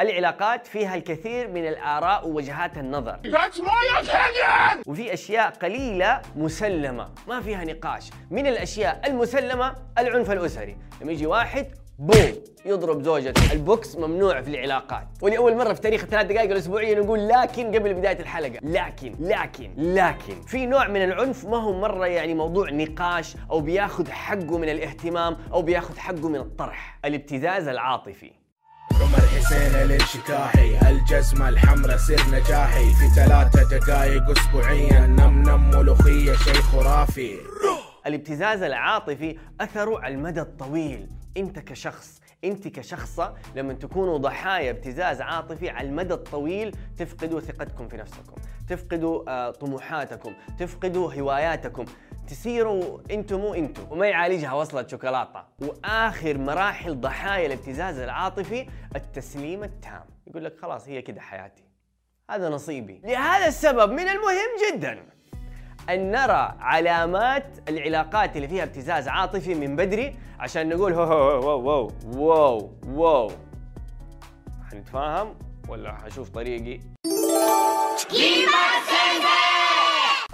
العلاقات فيها الكثير من الآراء ووجهات النظر. That's my opinion! وفي أشياء قليلة مسلمة ما فيها نقاش. من الأشياء المسلمة؟ العنف الأسري. لما يجي واحد بوم يضرب زوجته البوكس ممنوع في العلاقات. ولأول مرة في تاريخ الثلاث دقائق الأسبوعية نقول لكن قبل بداية الحلقة. لكن لكن لكن. في نوع من العنف ما هو مرة يعني موضوع نقاش أو بياخذ حقه من الاهتمام أو بياخذ حقه من الطرح. الابتزاز العاطفي. عمر حسين الانشكاحي. الجزمة الحمراء سر نجاحي. في ثلاثة دقايق اسبوعيا. نم نم ملوخية شي خرافي الابتزاز العاطفي اثره على المدى الطويل. أنت كشخص أنت كشخصة لما تكونوا ضحايا ابتزاز عاطفي على المدى الطويل تفقدوا ثقتكم في نفسكم تفقدوا آه، طموحاتكم تفقدوا هواياتكم. تصيروا أنتم مو أنتم وما يعالجها وصلة شوكولاتة وآخر مراحل ضحايا الابتزاز العاطفي التسليم التام. يقول لك خلاص هي كده حياتي. هذا نصيبي. لهذا السبب من المهم جدا أن نرى علامات العلاقات اللي فيها ابتزاز عاطفي من بدري عشان نقول whoa wow wow wow wow. حنتفاهم ولا حشوف طريقي؟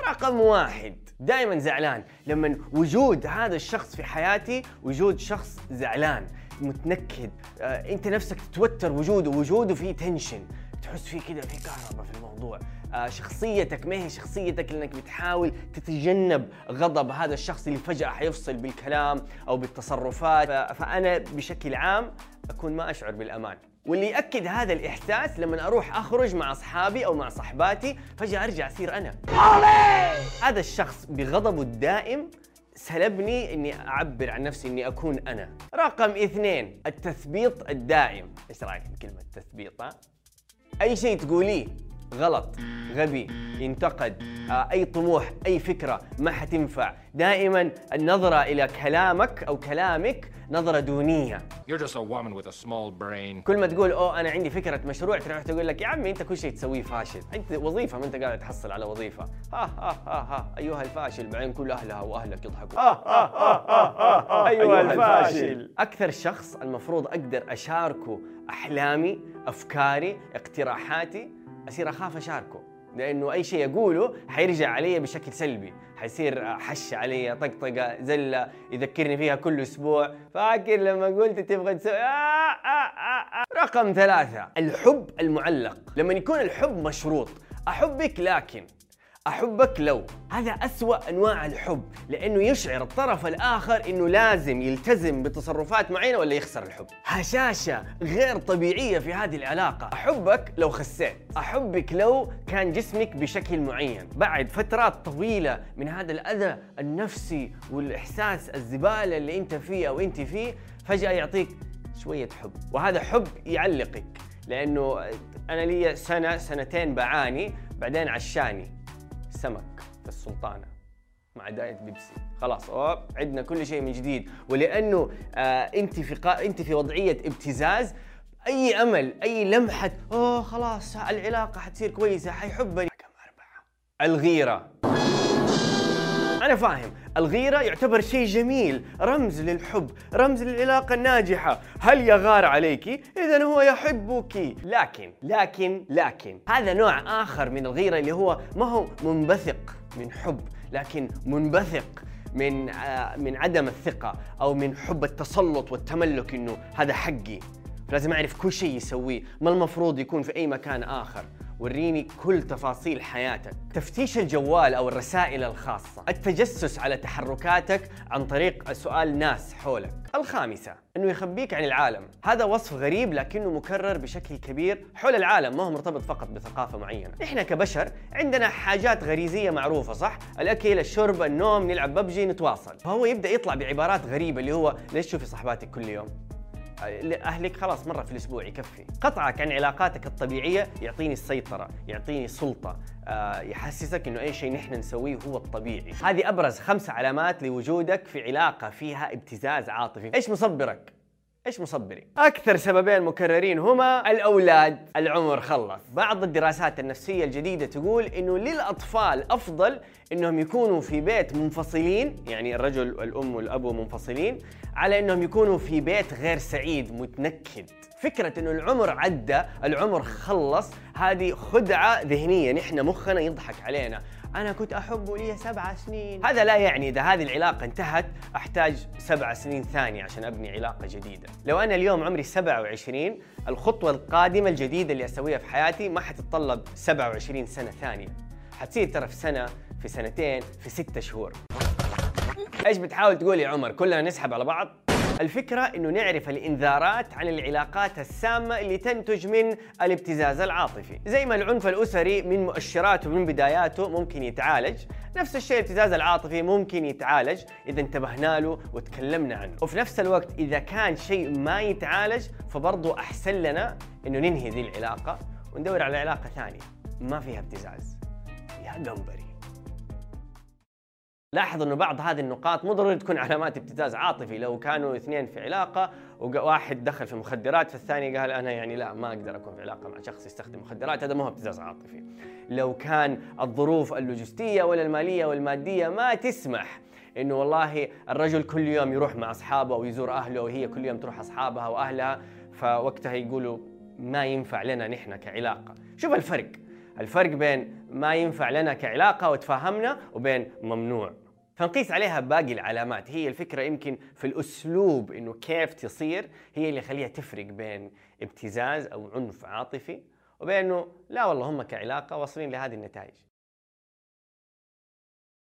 رقم واحد. دائما زعلان. لما وجود هذا الشخص في حياتي وجود شخص زعلان متنكد. آه، أنت نفسك تتوتر وجوده وجوده فيه تنشن. تحس فيه كذا في كهرباء في الموضوع. آه، شخصيتك ما هي شخصيتك لانك بتحاول تتجنب غضب هذا الشخص اللي فجأة حيفصل بالكلام أو بالتصرفات. فأنا بشكل عام أكون ما أشعر بالأمان. واللي يأكد هذا الإحساس لما أروح أخرج مع أصحابي أو مع صحباتي فجأة أرجع أصير أنا هذا الشخص بغضبه الدائم سلبني إني أعبر عن نفسي إني أكون أنا. رقم اثنين التثبيط الدائم، إيش رأيك بكلمة تثبيط؟ أي شيء تقوليه غلط، غبي، ينتقد، آه، أي طموح، أي فكرة ما حتنفع، دائما النظرة إلى كلامك أو كلامك نظرة دونية، You're just a woman with a small brain. كل ما تقول أوه أنا عندي فكرة مشروع. تروح تقول لك يا عمي أنت كل شيء تسويه فاشل، أنت وظيفة ما أنت قاعد تحصل على وظيفة، ها ها ها ها أيها الفاشل بعدين كل أهلها وأهلك يضحكوا، ها ها ها ها ها أيها الفاشل. أكثر شخص المفروض أقدر أشاركه أحلامي، أفكاري، اقتراحاتي، أصير أخاف أشاركه. لأنه أي شيء اقوله حيرجع علي بشكل سلبي حيصير حش علي طقطقة زلة يذكرني فيها كل أسبوع فاكر لما قلت تبغى تسوي آه آه آه آه. رقم ثلاثة الحب المعلق لما يكون الحب مشروط أحبك لكن أحبك لو. هذا أسوأ أنواع الحب لأنه يشعر الطرف الآخر أنه لازم يلتزم بتصرفات معينة ولا يخسر الحب. هشاشة غير طبيعية في هذه العلاقة. أحبك لو خسيت. أحبك لو كان جسمك بشكل معين. بعد فترات طويلة من هذا الأذى النفسي والإحساس الزبالة اللي أنت فيه أو أنت فيه فجأة يعطيك شوية حب. وهذا حب يعلقك لأنه أنا لي سنة سنتين بعاني بعدين عشاني. سمك في السلطانة مع دايت بيبسي. خلاص أوب عندنا كل شيء من جديد. ولأنه آه أنت في قا... أنت في وضعية ابتزاز أي أمل أي لمحة أوه خلاص العلاقة حتصير كويسة حيحبني رقم أربعة؟ الغيرة. أنا فاهم. الغيرة يعتبر شيء جميل رمز للحب رمز للعلاقة الناجحة. هل يغار عليك؟ إذا هو يحبك. لكن لكن لكن هذا نوع آخر من الغيرة اللي هو ما هو منبثق من حب لكن منبثق من آه من عدم الثقة أو من حب التسلط والتملك إنه هذا حقي. فلازم أعرف كل شيء يسويه. ما المفروض يكون في أي مكان آخر. وريني كل تفاصيل حياتك. تفتيش الجوال أو الرسائل الخاصة. التجسس على تحركاتك عن طريق سؤال ناس حولك. الخامسة أنه يخبيك عن العالم. هذا وصف غريب لكنه مكرر بشكل كبير حول العالم ما هو مرتبط فقط بثقافة معينة. إحنا كبشر عندنا حاجات غريزية معروفة صح؟ الأكل الشرب النوم نلعب ببجي نتواصل. فهو يبدأ يطلع بعبارات غريبة اللي هو ليش تشوفي صحباتك كل يوم؟ أهلك خلاص مرة في الأسبوع يكفي. قطعك عن علاقاتك الطبيعية يعطيني السيطرة يعطيني سلطه آه يحسسك إنه أي شيء نحن نسويه هو الطبيعي. هذه أبرز خمس علامات لوجودك في علاقة فيها ابتزاز عاطفي. إيش مصبرك؟ إيش مصبري؟ أكثر سببين مكررين هما الأولاد، العمر خلص. بعض الدراسات النفسية الجديدة تقول إنه للأطفال أفضل إنهم يكونوا في بيت منفصلين، يعني الرجل والأم والأب منفصلين، على إنهم يكونوا في بيت غير سعيد متنكد. فكرة إنه العمر عدى، العمر خلص، هذه خدعة ذهنية، نحن مخنا يضحك علينا، أنا كنت احبه لي سبع سنين. هذا لا يعني إذا هذه العلاقة انتهت أحتاج سبع سنين ثانية عشان أبني علاقة جديدة. لو أنا اليوم عمري 27 الخطوة القادمة الجديدة اللي أسويها في حياتي ما حتتطلب 27 سنة ثانية. حتصير ترى في سنة في سنتين في ستة شهور. إيش بتحاول تقول يا عمر؟ كلنا نسحب على بعض؟ الفكرة إنه نعرف الإنذارات عن العلاقات السامة اللي تنتج من الابتزاز العاطفي، زي ما العنف الأسري من مؤشراته من بداياته ممكن يتعالج، نفس الشيء الابتزاز العاطفي ممكن يتعالج إذا انتبهنا له وتكلمنا عنه، وفي نفس الوقت إذا كان شيء ما يتعالج فبرضه أحسن لنا إنه ننهي ذي العلاقة وندور على علاقة ثانية ما فيها ابتزاز. يا قنبري لاحظ إنه بعض هذه النقاط مو ضروري تكون علامات ابتزاز عاطفي. لو كانوا اثنين في علاقة وواحد دخل في مخدرات فالثاني قال أنا يعني لا ما أقدر أكون في علاقة مع شخص يستخدم مخدرات هذا ما هو ابتزاز عاطفي. لو كان الظروف اللوجستية ولا المالية والمادية ما تسمح إنه والله الرجل كل يوم يروح مع أصحابه أو يزور أهله وهي كل يوم تروح أصحابها وأهلها فوقتها يقولوا ما ينفع لنا نحن كعلاقة. شوف الفرق. الفرق بين ما ينفع لنا كعلاقة وتفاهمنا وبين ممنوع. فنقيس عليها باقي العلامات. هي الفكرة يمكن في الأسلوب إنه كيف تصير هي اللي يخليها تفرق بين ابتزاز أو عنف عاطفي وبين إنه لا والله هم كعلاقة واصلين لهذه النتائج.